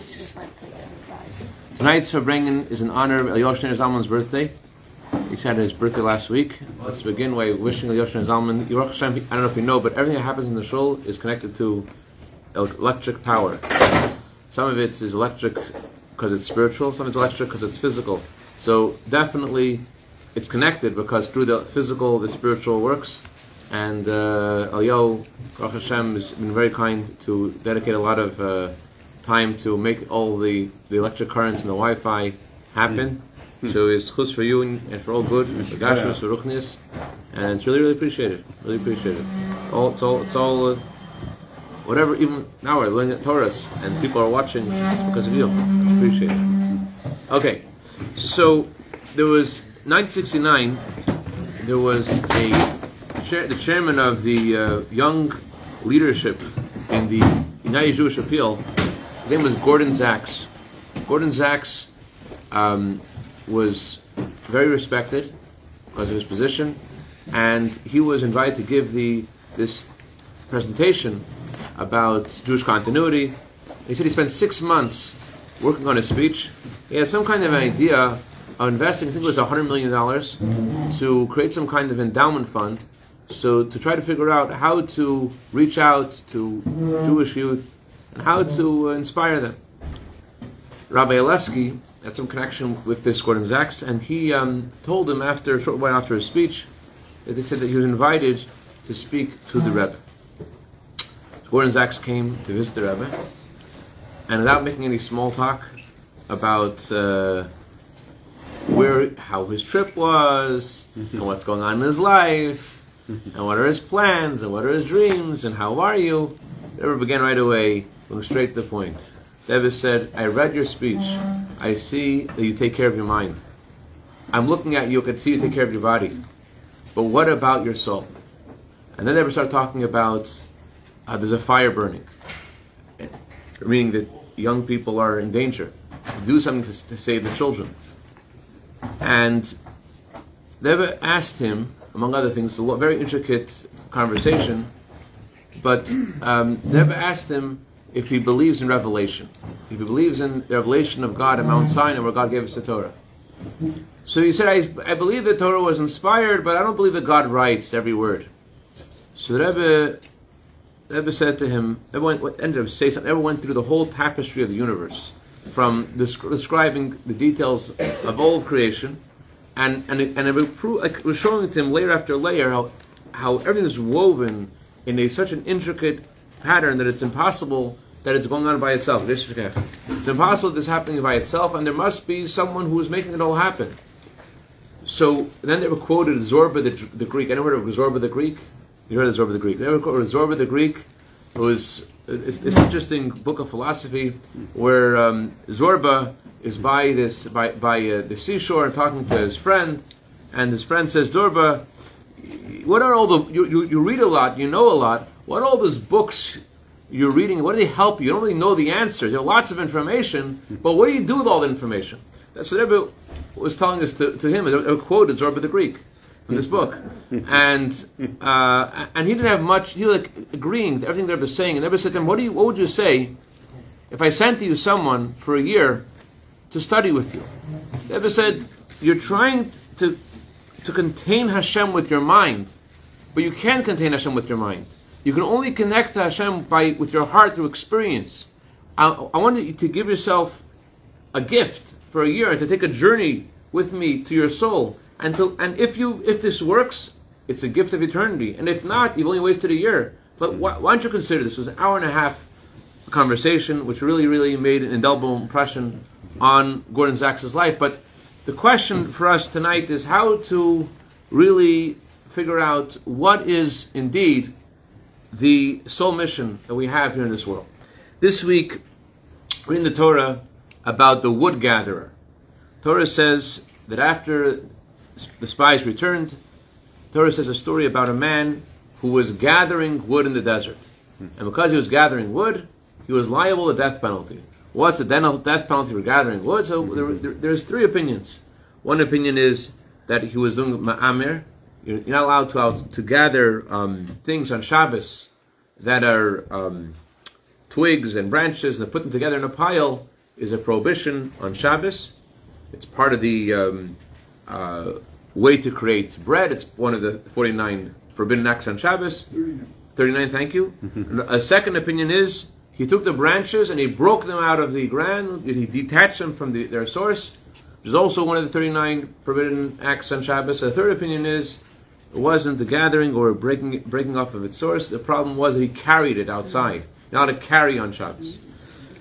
Just guys. Tonight's is in honor of Elyoshner Zalman's birthday. He had his birthday last week. Let's begin by wishing Elyoshner Zalman. I don't know if you know, but everything that happens in the shul is connected to electric power. Some of it is electric because it's spiritual, some of it's electric because it's physical. So definitely it's connected because through the physical, the spiritual works. And uh, Elyo, Baruch Hashem, has been very kind to dedicate a lot of uh, time to make all the, the electric currents and the Wi-Fi happen. So it's chus for you and, for all good, for Gashus, for Ruchnias, and it's really, really appreciated. Really appreciated. it. All, it's all, it's all, uh, whatever. Even now we're learning at Taurus, and people are watching. It's because of you. Appreciate it. Okay, so there was 1969. There was a chair, the chairman of the uh, young leadership in the United Jewish Appeal. His name was Gordon Zacks. Gordon Zacks um, was very respected because of his position, and he was invited to give the this presentation about Jewish continuity. He said he spent six months working on his speech. He had some kind of an idea of investing, I think it was $100 million, to create some kind of endowment fund. So to try to figure out how to reach out to Jewish youth and how to uh, inspire them. Rabbi Alevsky had some connection with this Gordon Zacks, and he um, told him after a short while after his speech that he said that he was invited to speak to the Rebbe. So Gordon Zacks came to visit the Rebbe, and without making any small talk about uh, where, how his trip was, and what's going on in his life, and what are his plans, and what are his dreams, and how are you, the Rebbe began right away, going straight to the point. Rebbe said, I read your speech. I see that you take care of your mind. I'm looking at you, I can see you take care of your body. But what about your soul? And then they started talking about uh, there's a fire burning, meaning that young people are in danger. Do something to, to save the children. And ever asked him, among other things, a very intricate conversation, but um, asked him if he believes in revelation, if he believes in the revelation of God at Mount Sinai, where God gave us the Torah. So he said, I, I believe the Torah was inspired, but I don't believe that God writes every word. So the Rebbe, the Rebbe said to him, everyone ended up saying something, everyone went through the whole tapestry of the universe, from descri- describing the details of all creation, and and it, and it was pro- like, was showing to him layer after layer how how everything is woven in a such an intricate pattern that it's impossible that it's going on by itself. It's impossible that it's happening by itself, and there must be someone who is making it all happen. So then they were quoted Zorba the, the Greek. Anyone heard of Zorba the Greek? You heard of Zorba the Greek? They were quoted Zorba the Greek. It was it's, it's interesting book of philosophy where um, Zorba is by this by by uh, the seashore talking to his friend, and his friend says, "Zorba, what are all the you, you, you read a lot, you know a lot. What all those books you're reading? What do they help you? You don't really know the answers. There are lots of information, but what do you do with all the information?" That's what Rebbe was telling us to, to him. A quote is Zorba the Greek from this book, and uh, and he didn't have much. He was like agreeing to everything the was saying, and Rebbe said to him, "What do you? What would you say if I sent to you someone for a year to study with you?" The Rebbe said, "You're trying to to contain Hashem with your mind, but you can't contain Hashem with your mind. You can only connect to Hashem by with your heart through experience. I, I want you to give yourself a gift for a year to take a journey with me to your soul, and to, and if you if this works, it's a gift of eternity, and if not, you've only wasted a year. But why, why don't you consider this? It was an hour and a half conversation, which really really made an indelible impression on Gordon Zacks' life. But the question for us tonight is how to really figure out what is indeed the sole mission that we have here in this world. This week, we're in the Torah about the wood gatherer. Torah says that after the spies returned, Torah says a story about a man who was gathering wood in the desert. And because he was gathering wood, he was liable to death penalty. What's the death penalty for gathering wood? So there, there, there's three opinions. One opinion is that he was doing ma'amir. You're not allowed to, out, to gather um, things on Shabbos that are um, twigs and branches and put them together in a pile is a prohibition on Shabbos. It's part of the um, uh, way to create bread. It's one of the 49 forbidden acts on Shabbos. 39, thank you. a second opinion is he took the branches and he broke them out of the ground, he detached them from the, their source, which is also one of the 39 forbidden acts on Shabbos. A third opinion is it wasn't the gathering or breaking, breaking off of its source. The problem was that he carried it outside, not to carry on Shabbos.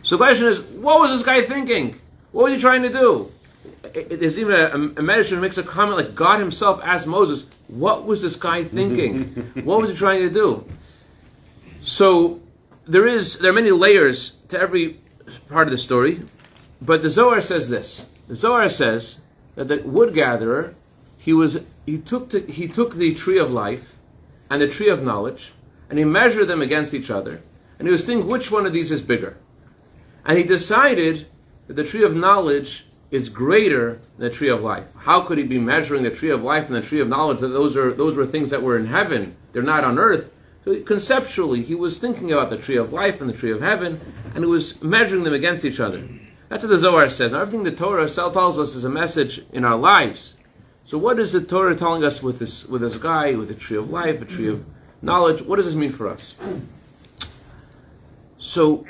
So the question is, what was this guy thinking? What was he trying to do? There's even a, a medrash who makes a comment like God Himself asked Moses, "What was this guy thinking? what was he trying to do?" So there is there are many layers to every part of the story, but the Zohar says this. The Zohar says that the wood gatherer he was he took to, he took the tree of life and the tree of knowledge and he measured them against each other and he was thinking which one of these is bigger, and he decided that the tree of knowledge is greater than the tree of life. How could he be measuring the tree of life and the tree of knowledge? That those are those were things that were in heaven. They're not on earth. So conceptually, he was thinking about the tree of life and the tree of heaven, and he was measuring them against each other. That's what the Zohar says. Now, everything the Torah tells us is a message in our lives. So, what is the Torah telling us with this with this guy with the tree of life, a tree of knowledge? What does this mean for us? So,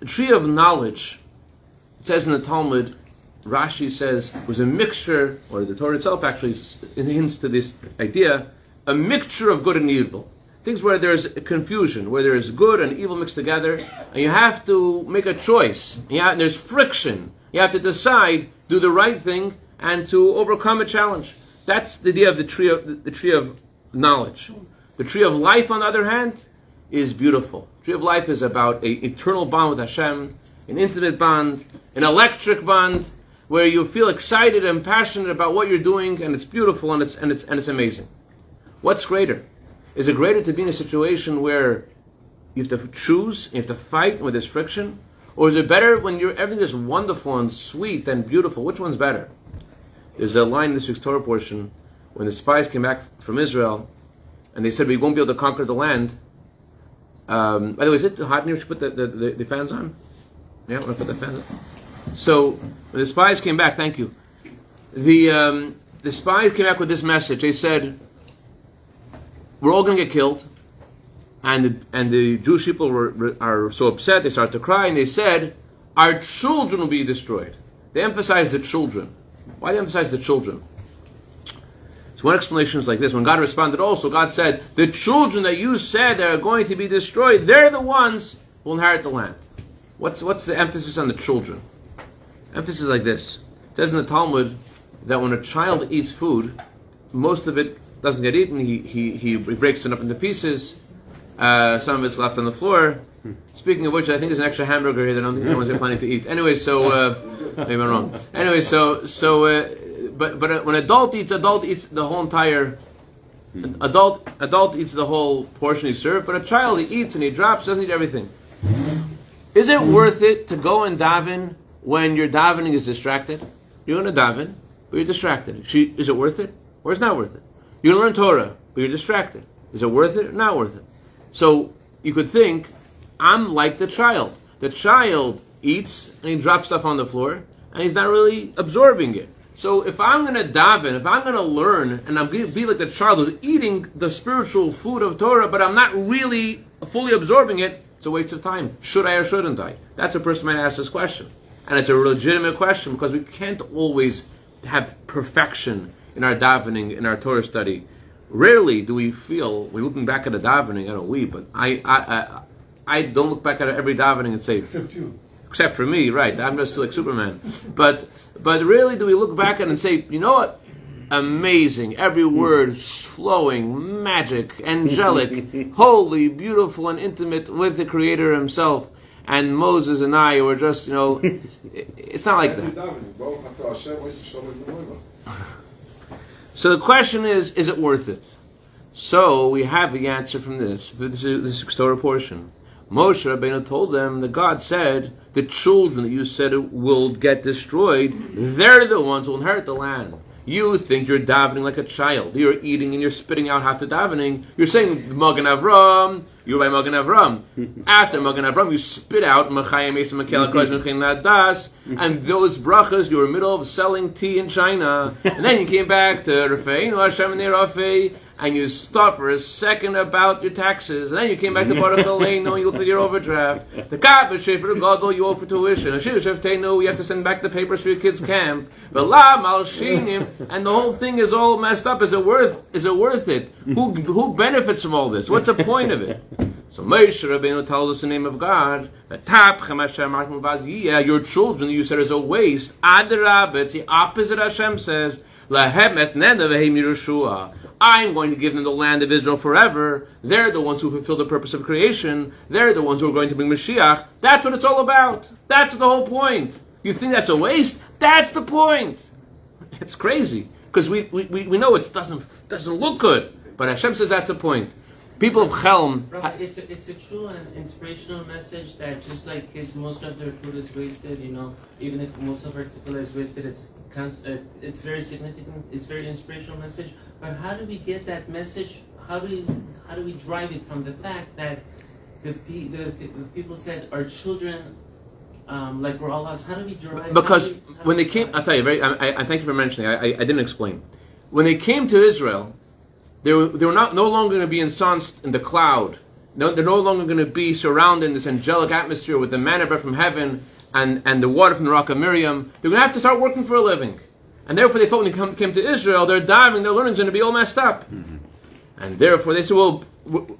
the tree of knowledge, it says in the Talmud, Rashi says, was a mixture, or the Torah itself actually hints to this idea, a mixture of good and evil. Things where there's confusion, where there's good and evil mixed together, and you have to make a choice. Yeah, there's friction. You have to decide, do the right thing, and to overcome a challenge. That's the idea of the tree of the tree of knowledge. The tree of life, on the other hand, is beautiful. The tree of life is about an eternal bond with Hashem, an intimate bond, an electric bond, where you feel excited and passionate about what you're doing, and it's beautiful and it's and it's and it's amazing. What's greater? Is it greater to be in a situation where you have to choose, you have to fight with this friction? Or is it better when you're, everything is wonderful and sweet and beautiful? Which one's better? There's a line in this week's Torah portion when the spies came back from Israel and they said, We won't be able to conquer the land. Um, by the way, is it hot in here? Should put the, the, the, the fans on? Yeah, want to put the fans on? So, when the spies came back, thank you. The, um, the spies came back with this message. They said, we're all going to get killed. And the, and the Jewish people were, are so upset, they start to cry, and they said, Our children will be destroyed. They emphasize the children. Why do they emphasize the children? So one explanation is like this. When God responded also, God said, The children that you said are going to be destroyed, they're the ones who will inherit the land. What's, what's the emphasis on the children? Emphasis like this. It says in the Talmud that when a child eats food, most of it doesn't get eaten. He, he, he breaks it up into pieces. Uh, some of it's left on the floor. Speaking of which, I think there's an extra hamburger here that I don't think anyone's planning to eat. Anyway, so uh, maybe I'm wrong. Anyway, so so uh, but but uh, when an adult eats, adult eats the whole entire. Adult adult eats the whole portion he served, but a child he eats and he drops, doesn't eat everything. Is it worth it to go and daven when your davening is distracted? You're going to daven, but you're distracted. Is it worth it, or is it not worth it? You learn Torah, but you're distracted. Is it worth it or not worth it? So you could think, I'm like the child. The child eats and he drops stuff on the floor and he's not really absorbing it. So if I'm going to daven, if I'm going to learn, and I'm going to be like the child who's eating the spiritual food of Torah, but I'm not really fully absorbing it, it's a waste of time. Should I or shouldn't I? That's a person might ask this question. And it's a legitimate question because we can't always have perfection in our davening, in our Torah study, rarely do we feel, we're looking back at a davening, I don't we, but I, I, I, I don't look back at every davening and say, Except you. except for me, right? I'm just like Superman. But, but really, do we look back at it and say, you know what? Amazing. Every word flowing, magic, angelic, holy, beautiful, and intimate with the Creator Himself. And Moses and I were just, you know, it's not like that. So the question is, is it worth it? So we have the answer from this. This is this Torah portion. Moshe Rabbeinu told them that God said the children that you said will get destroyed, they're the ones who will inherit the land. You think you're davening like a child. You're eating and you're spitting out half the davening. You're saying Magen Avram. You're by Magen Avram. After Magen Avram, you spit out Machayim Esa Makela Kosh Das, and those brachas you were in the middle of selling tea in China, and then you came back to Rafeinu Hashem Rafei, and you stopped for a second about your taxes, and then you came back to Baruch Aleinu, you looked at your overdraft. The Kabbah Shefer Gadol, you owe for tuition. The Ashir you have to send back the papers for your kids' camp. But La Malshinim, and the whole thing is all messed up. Is it worth? Is it worth it? Who who benefits from all this? What's the point of it? So Moshe Rabbeinu tells us the name of God. Yeah, your children you said is a waste. Adarab, it's the opposite. Hashem says. I'm going to give them the land of Israel forever. They're the ones who fulfill the purpose of creation. They're the ones who are going to bring Mashiach. That's what it's all about. That's the whole point. You think that's a waste? That's the point. It's crazy because we, we, we know it doesn't doesn't look good, but Hashem says that's the point. People of Chelm. it's a, it's a true and inspirational message that just like kids, most of their food is wasted. You know, even if most of our food is wasted, it's uh, it's very significant. It's very inspirational message. But how do we get that message? How do we how do we drive it from the fact that the, the, the people said our children um, like we're all lost. How do we drive? Because we, when they came, I'll tell you. Very, I, I, thank you for mentioning. I, I, I, didn't explain. When they came to Israel, they were, they were not no longer going to be ensconced in the cloud. No, they're no longer going to be surrounded in this angelic atmosphere with the manna bread from heaven and, and the water from the rock of Miriam. They're going to have to start working for a living. And therefore, they thought when they come, came to Israel, their diving, their learning is going to be all messed up. Mm-hmm. And therefore, they said, well,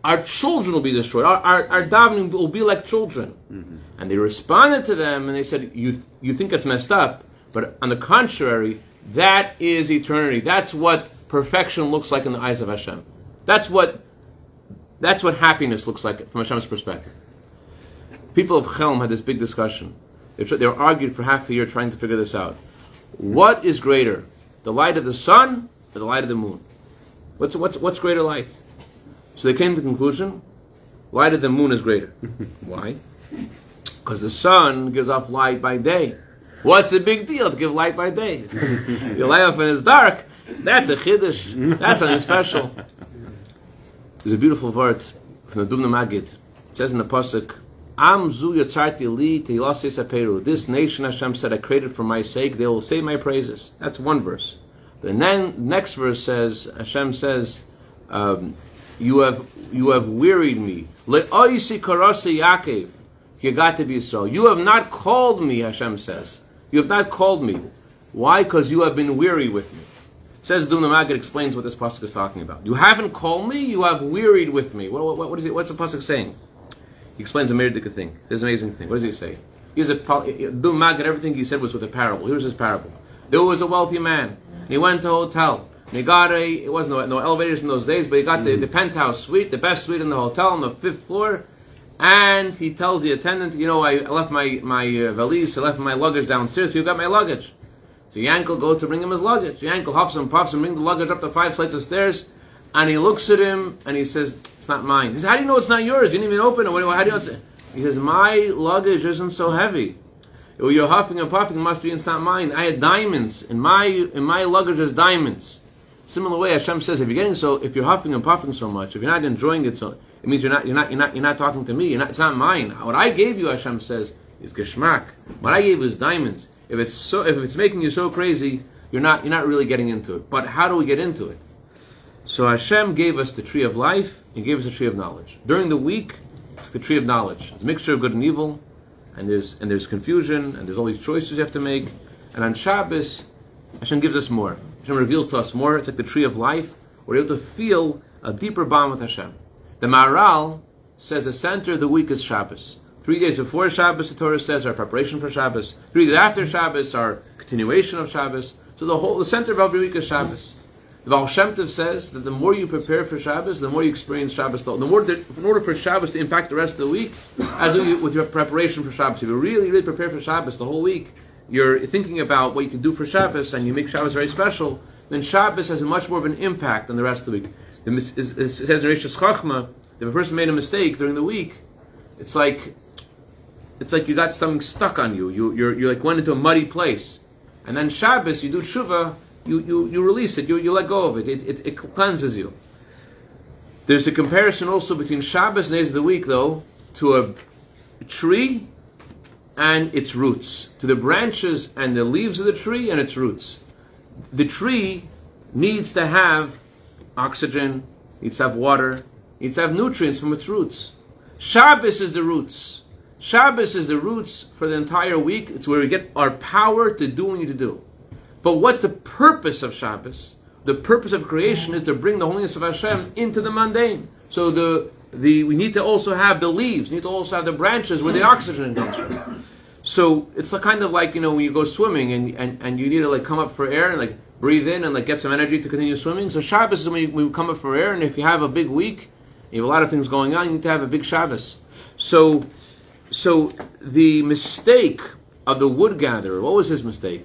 our children will be destroyed. Our, our, our davening will be like children. Mm-hmm. And they responded to them and they said, you, you think it's messed up, but on the contrary, that is eternity. That's what perfection looks like in the eyes of Hashem. That's what, that's what happiness looks like from Hashem's perspective. People of Chelm had this big discussion. They, they were argued for half a year trying to figure this out. What is greater, the light of the sun or the light of the moon? What's, what's, what's greater light? So they came to the conclusion light of the moon is greater. Why? Because the sun gives off light by day. What's the big deal to give light by day? you light up when it's dark. That's a chiddush. That's something special. There's a beautiful word from the Dubno Maggid. It says in the pasuk, "Am zu yatzarti li teilase This nation Hashem said, "I created for my sake. They will say my praises." That's one verse. The next verse says, Hashem says, um, "You have you have wearied me." Le'oisi Yaakov, you got to be Israel. You have not called me, Hashem says. You have not called me. Why? Because you have been weary with me. Says Dubno Maggid explains what this pasuk is talking about. You haven't called me. You have wearied with me. What, what, what is it? What's the pasuk saying? He explains a Meredith thing. It's an amazing thing. What does he say? He's a Dubno Maggid. Everything he said was with a parable. Here's his parable. There was a wealthy man. He went to a hotel. he got a. It was no no elevators in those days, but he got the, the penthouse suite, the best suite in the hotel on the fifth floor. And he tells the attendant, you know, I left my my uh, valise, I left my luggage downstairs. You got my luggage. So Yankel goes to bring him his luggage. Yankel huffs and puffs and brings the luggage up the five flights of stairs. And he looks at him and he says, It's not mine. He says, How do you know it's not yours? You didn't even open it. How do you know. He says, My luggage isn't so heavy. Well, you're huffing and puffing, it must be it's not mine. I had diamonds. In my in my luggage there's diamonds. Similar way, Hashem says, if you're getting so, if you're huffing and puffing so much, if you're not enjoying it so, it means you're not, you're not, you're not, you're not talking to me. You're Not, it's not mine. What I gave you, Hashem says, is geschmack. What I gave you is diamonds. If it's so, if it's making you so crazy, you're not, you're not really getting into it. But how do we get into it? So Hashem gave us the tree of life. and gave us the tree of knowledge. During the week, it's the tree of knowledge. It's a mixture of good and evil, and there's and there's confusion, and there's all these choices you have to make. And on Shabbos, Hashem gives us more. Hashem reveals to us more. It's like the tree of life. We're able to feel a deeper bond with Hashem. The Maharal says the center of the week is Shabbos. Three days before Shabbos, the Torah says, our preparation for Shabbos. Three days after Shabbos, our continuation of Shabbos. So the whole, the center of every week is Shabbos. The Baal Shem Tov says that the more you prepare for Shabbos, the more you experience Shabbos. The more that, in order for Shabbos to impact the rest of the week, as you, with your preparation for Shabbos, if you really, really prepare for Shabbos the whole week, you're thinking about what you can do for Shabbos, and you make Shabbos very special. Then Shabbos has a much more of an impact on the rest of the week. It says in Reishis Chochma, if a person made a mistake during the week, it's like it's like you got something stuck on you. You you're, you like went into a muddy place, and then Shabbos you do tshuva, you, you, you release it, you, you let go of it. It, it. it cleanses you. There's a comparison also between Shabbos days of the week, though, to a tree and its roots, to the branches and the leaves of the tree and its roots. The tree needs to have oxygen, needs to have water, needs to have nutrients from its roots. Shabbos is the roots. Shabbos is the roots for the entire week. It's where we get our power to do what we need to do. But what's the purpose of Shabbos? The purpose of creation is to bring the holiness of Hashem into the mundane. So the the we need to also have the leaves, we need to also have the branches where the oxygen comes from. So it's a kind of like you know when you go swimming and, and, and you need to like come up for air and like breathe in and like get some energy to continue swimming. So Shabbos is when you, when you come up for air, and if you have a big week, you have a lot of things going on, you need to have a big Shabbos. So so the mistake of the wood gatherer, what was his mistake?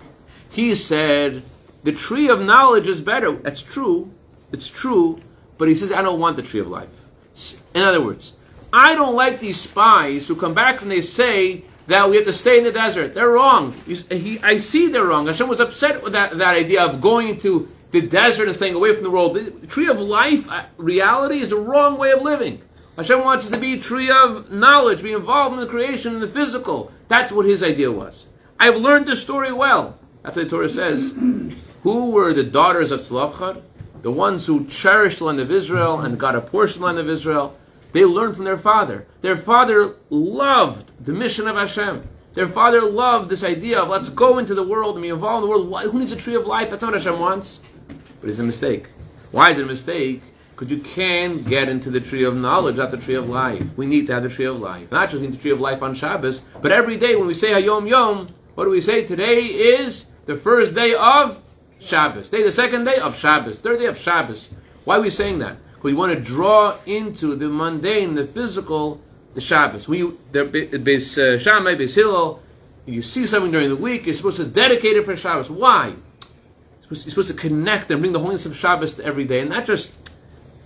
He said the tree of knowledge is better. That's true. It's true. But he says, I don't want the tree of life. In other words, I don't like these spies who come back and they say that we have to stay in the desert. They're wrong. He, I see they're wrong. Hashem was upset with that, that idea of going into the desert and staying away from the world. The tree of life, uh, reality, is the wrong way of living. Hashem wants us to be a tree of knowledge, be involved in the creation and the physical. That's what his idea was. I've learned this story well. That's what the Torah says. Who were the daughters of Tzlafchad? The ones who cherished the land of Israel and got a portion of the land of Israel. They learned from their father. Their father loved the mission of Hashem. Their father loved this idea of let's go into the world and be involved in the world. Why, who needs a tree of life? That's not what Hashem wants. But it's a mistake. Why is it a mistake? Because you can get into the tree of knowledge, not the tree of life. We need to have the tree of life. Not just need the tree of life on Shabbos, but every day when we say Hayom Yom, what do we say? Today is the first day of Shabbos. Today, the second day of Shabbos. Third day of Shabbos. Why are we saying that? Because we want to draw into the mundane, the physical, the Shabbos. When you, the uh, Shammai, Beis Hillel, you see something during the week, you're supposed to dedicate it for Shabbos. Why? You're supposed to connect and bring the holiness of Shabbos to every day, and not just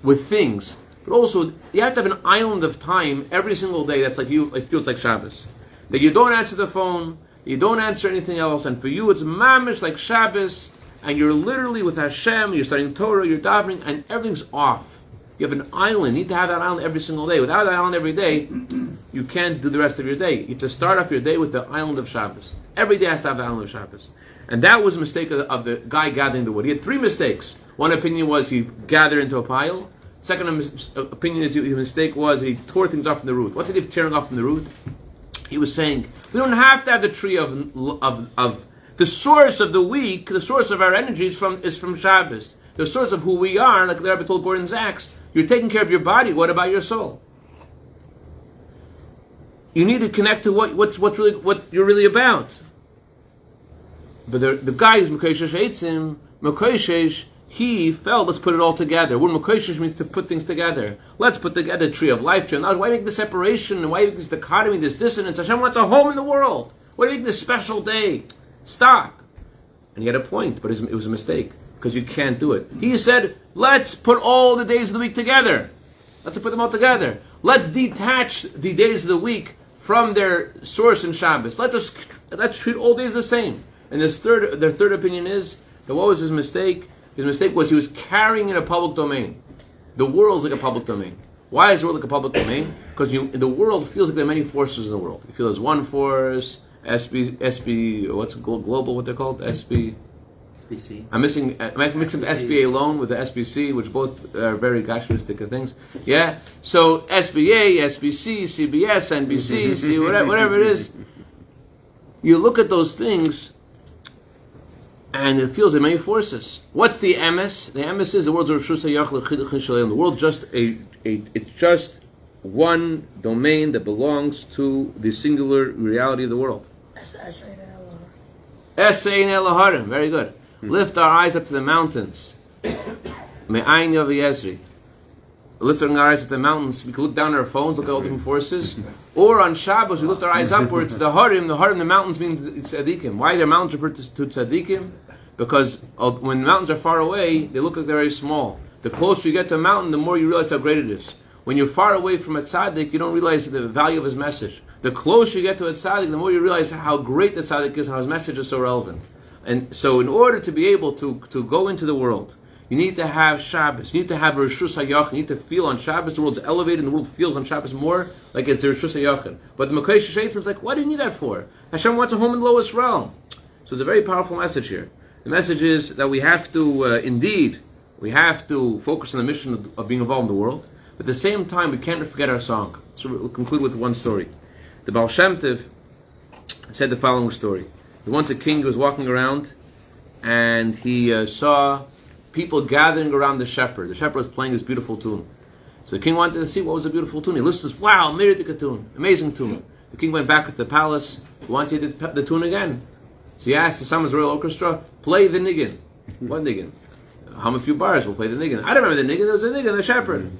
with things, but also you have to have an island of time every single day that's like you, it feels like Shabbos. That you don't answer the phone, you don't answer anything else, and for you it's mamish like Shabbos, and you're literally with Hashem, you're studying Torah, you're davening, and everything's off. You have an island. You need to have that island every single day. Without that island every day, you can't do the rest of your day. You have to start off your day with the island of Shabbos. Every day has to have the island of Shabbos. And that was a mistake of the, of the guy gathering the wood. He had three mistakes. One opinion was he gathered into a pile. Second opinion is his mistake was he tore things off from the root. What's it of tearing off from the root? He was saying we don't have to have the tree of of of the source of the week, the source of our energy is from is from Shabbos. The source of who we are, like the Rabbi told Gordon Zacks, you're taking care of your body. What about your soul? You need to connect to what what's what's really what you're really about. But the the guy who's Mekoshesh Eitzim, Mekoshesh he felt, let's put it all together. Mekoshesh means to put things together. Let's put together the tree of life, tree of knowledge. Why make the separation? Why make this dichotomy, this dissonance? Hashem wants a home in the world. Why make this special day? Stop. And he had a point, but it was a mistake because you can't do it. He said, let's put all the days of the week together. Let's put them all together. Let's detach the days of the week from their source in Shabbos. Let us let's treat all days the same. And this third, their third opinion is that what was his mistake? His mistake was he was carrying in a public domain. The world's like a public domain. Why is the world like a public domain? Because the world feels like there are many forces in the world. You feel there's one force, SB, SB, what's global, what they're called? SB. SBC. I'm missing, I'm mixing the SBA loan with the SBC, which both are very gastroistic things. Yeah? So SBA, SBC, CBS, NBC, C, whatever, whatever it is. You look at those things and it feels there many forces. What's the emes? The emes is the world's the world just a, a it's just one domain that belongs to the singular reality of the world. Esayin Eloharim. Very good. Hmm. Lift our eyes up to the mountains. Me'ayin Yezri. Lifting our eyes up to the mountains, we can look down at our phones, look at all different forces. Or on Shabbos, we lift our eyes upwards to the Harim. The Harim, the mountains mean tzaddikim. Why are their mountains referred to, to tzaddikim? Because of, when mountains are far away, they look like they're very small. The closer you get to a mountain, the more you realize how great it is. When you're far away from a tzaddik, you don't realize the value of his message. The closer you get to a tzaddik, the more you realize how great the tzaddik is and how his message is so relevant. And so, in order to be able to, to go into the world, you need to have Shabbos. You need to have Rishus Hayach. You need to feel on Shabbos. The world's elevated, and the world feels on Shabbos more like it's Rishus Hayach. But the Mekoshesh Eitzim is like, what do you need that for? Hashem wants a home in the lowest realm. So it's a very powerful message here. The message is that we have to, uh, indeed, we have to focus on the mission of, of being involved in the world. But at the same time, we can't forget our song. So we'll conclude with one story. The Baal Shem Tov said the following story. Once a king was walking around, and he uh, saw people gathering around the shepherd. The shepherd was playing this beautiful tune. So the king wanted to see what was a beautiful tune. He listened, wow, Miritika tune, amazing tune. The king went back to the palace, wanted to hear the, the tune again. So he asked the Summers Royal Orchestra, play the niggin. What niggin? Hum a few bars, we'll play the niggin. I don't remember the niggin, there was a niggin, the shepherd.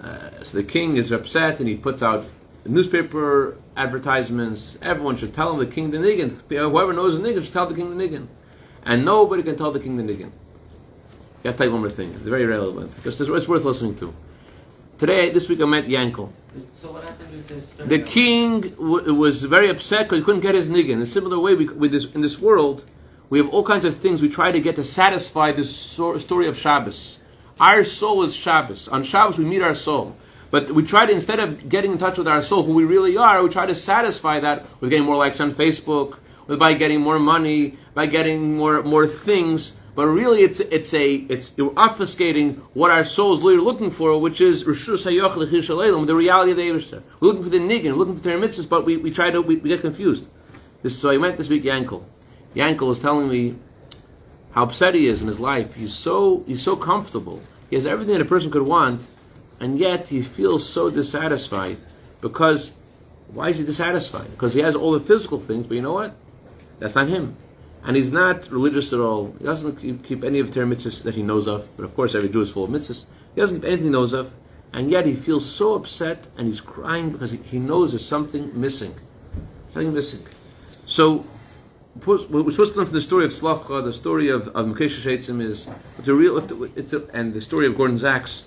Uh, so the king is upset and he puts out newspaper advertisements. Everyone should tell him the king the niggin. Whoever knows the niggin should tell the king the niggin. And nobody can tell the king the niggin. I have to tell you one more thing. It's very relevant because it's worth listening to. Today, this week, I met Yankel. So what happened with this? The king w- was very upset because he couldn't get his niggin. In a similar way, we, with this, in this world, we have all kinds of things we try to get to satisfy this so- story of Shabbos. Our soul is Shabbos. On Shabbos, we meet our soul. But we try to, instead of getting in touch with our soul, who we really are, we try to satisfy that with getting more likes on Facebook, with by getting more money, by getting more more things. But really, it's it's a it's you're obfuscating what our soul is really looking for, which is the reality of the Eibushter. We're looking for the niggin, we're looking for the mitzvahs, but we, we try to we, we get confused. This, so I went this week, Yankel. Yankel was telling me how upset he is in his life. He's so he's so comfortable. He has everything that a person could want, and yet he feels so dissatisfied because why is he dissatisfied? Because he has all the physical things, but you know what? That's not him. And he's not religious at all. He doesn't keep, any of the Torah mitzvahs that he knows of. But of course, every Jew is full of mitzvahs. He doesn't keep anything he knows of. And yet he feels so upset and he's crying because he, he knows there's something missing. Something missing. So, what we're supposed to learn from the story of Slavcha, the story of, of Mekoshesh Eitzim is, a real, and the story of Gordon Zacks,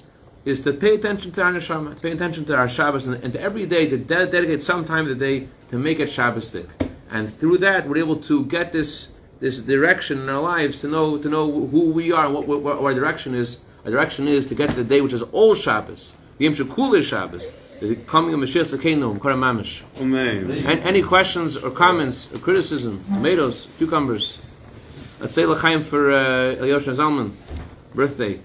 is to pay attention to our neshama, to pay attention to our Shabbos, and, and to every day to de- dedicate some time of the day to make a it Shabbostic. And through that, we're able to get this this direction in our lives to know to know who we are and what, what, what our direction is. Our direction is to get to the day which is all Shabbos, the Yom Shekul is Shabbos, the coming of Mashiach Tzakenu, Mkara Mamish. Amen. And any questions or comments or criticism, tomatoes, cucumbers. Let's say l'chaim for uh, Elyosha Zalman, birthday.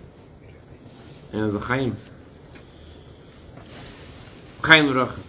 And l'chaim. Chaim v'racha.